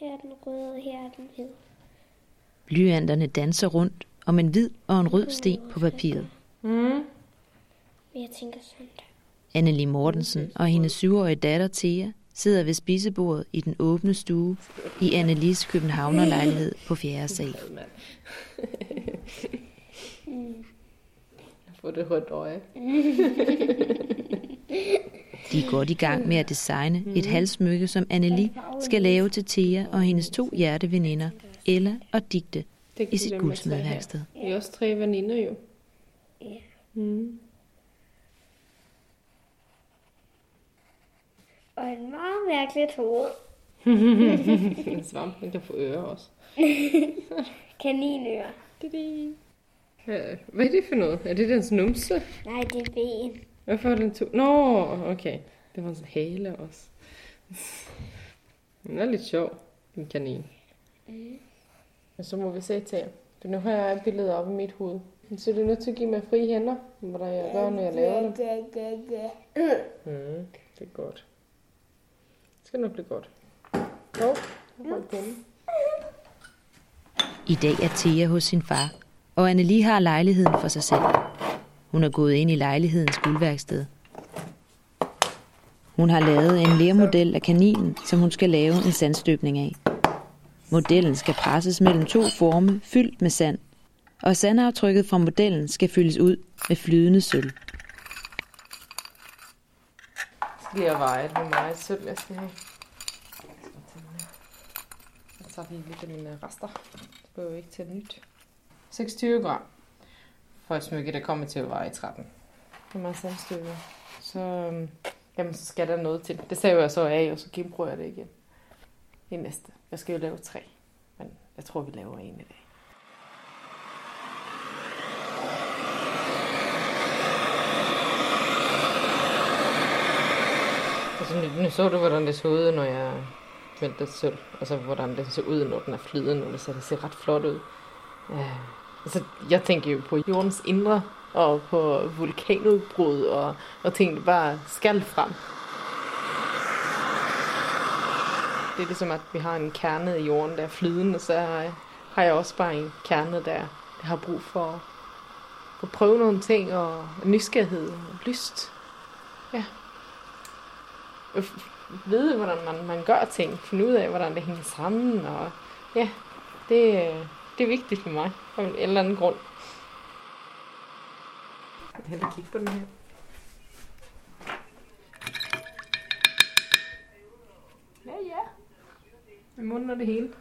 Her er den røde, og her er den hvide. Blyanterne danser rundt om en hvid og en rød sten på papiret. Mm. Jeg tænker sådan der. Annelie Mortensen og hendes syvårige datter Thea sidder ved spisebordet i den åbne stue i Annelies Københavnerlejlighed på 4. sal. Få det rødt øje. De er godt i gang med at designe et halssmykke, som Annelie skal lave til Thea og hendes to hjerteveninder, Ella og Digte, Det i sit guldsmedværksted. I er også tre veninder jo. Ja. Mm. Og en meget mærkeligt hoved. En svamp, man kan få ører også. Kaninører. Didi. Ja, Hvad er det for noget? Er det dens numse? Nej, det er ben. Hvorfor er den to? Nå, okay. Det var en hale også. Den er lidt sjov, en kanin. Og så må vi se til. For nu har jeg billedet op i mit hoved. Så er du nødt til at give mig frie hænder, hvordan jeg gør, når jeg laver det. Mm, det er godt. Det skal nok blive godt. Holdt den. I dag er Thea hos sin far, og Annelie har lejligheden for sig selv. Hun er gået ind i lejlighedens guldværksted. Hun har lavet en lermodel af kaninen, som hun skal lave en sandstøbning af. Modellen skal presses mellem to forme fyldt med sand, og sandaftrykket fra modellen skal fyldes ud med flydende sølv. skal jeg veje, hvor meget sølv jeg skal have. Så tager vi lidt af mine rester. Det behøver ikke til nyt. 26 gram for et smykke, der kommer til at veje 13. Det er meget sandstykker. Så, øhm, jamen, så skal der noget til. Det saver jeg så af, og så genbruger jeg det igen. I næste. Jeg skal jo lave tre. Men jeg tror, vi laver en i dag. Altså, nu, nu så du, hvordan det så ud, når jeg vendte sølv. Altså, hvordan det ser ud, når den er flydende, så det ser ret flot ud. Uh, altså, jeg tænker jo på jordens indre, og på vulkanudbrud, og, og ting, der bare skal frem. Det er ligesom, at vi har en kerne i jorden, der er flydende, så øh, har- jeg også bare en kerne, der, der har brug for at prøve nogle ting, og nysgerrighed og lyst. Ja øh, vide, hvordan man, man gør ting, finde ud af, hvordan det hænger sammen, og ja, det, øh, det er vigtigt for mig, af en eller anden grund. Jeg vil hellere kigge på den her. Ja, ja. Med munden og det hele.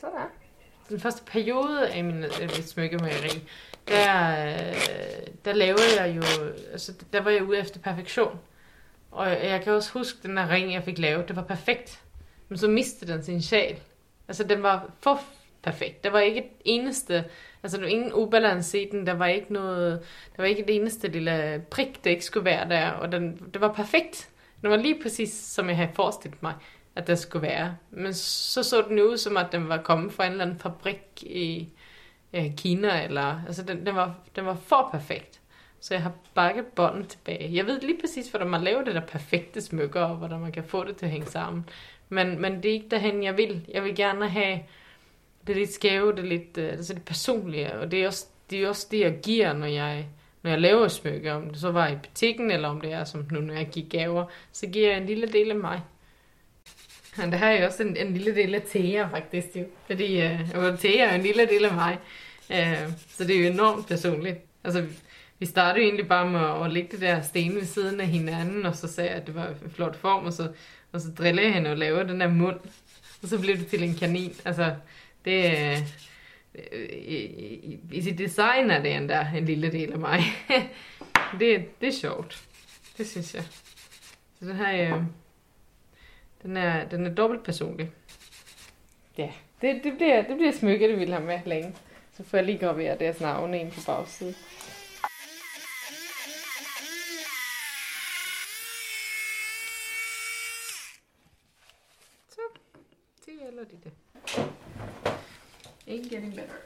Sådan. Den første periode af min øh, mit smykkemageri, der, øh, der lavede jeg jo, altså der var jeg ude efter perfektion. Og jeg kan også huske den her ring, jeg fik lavet. Det var perfekt. Men så mistede den sin sjæl. Altså, den var for perfekt. Der var ikke et eneste... Altså, der var ingen ubalance i den. Der var ikke noget... Der var ikke et eneste lille prik, der ikke skulle være der. Og den, det var perfekt. Den var lige præcis, som jeg havde forestillet mig, at den skulle være. Men så så den ud, som at den var kommet fra en eller anden fabrik i øh, Kina. Eller, altså, den, den, var, den var for perfekt. Så jeg har bakket bånden tilbage. Jeg ved lige præcis, hvordan man laver det der perfekte smykker, og hvordan man kan få det til at hænge sammen. Men, men det er ikke derhen, jeg vil. Jeg vil gerne have det lidt skæve, det lidt, øh, altså det personlige. Og det er, også, det er også det, jeg giver, når jeg, når jeg laver smykker. Om det så var i butikken, eller om det er som nu, når jeg giver gaver, så giver jeg en lille del af mig. Men det her er jo også en, en lille del af Thea, faktisk. Jo. Fordi øh, Thea er en lille del af mig. Øh, så det er jo enormt personligt. Altså, vi startede egentlig bare med at, lægge det der sten ved siden af hinanden, og så sagde jeg, at det var en flot form, og så, og så drillede jeg hende og lavede den der mund. Og så blev det til en kanin. Altså, det øh, øh i, i, i sit design er det endda en lille del af mig. det, det er sjovt. Det synes jeg. Så den her, øh, den er, den er dobbelt personlig. Ja, det, det, bliver, det bliver smykke, det vil have med længe. Så får jeg lige graveret deres navne ind på bagsiden. a little bit. Ain't getting better.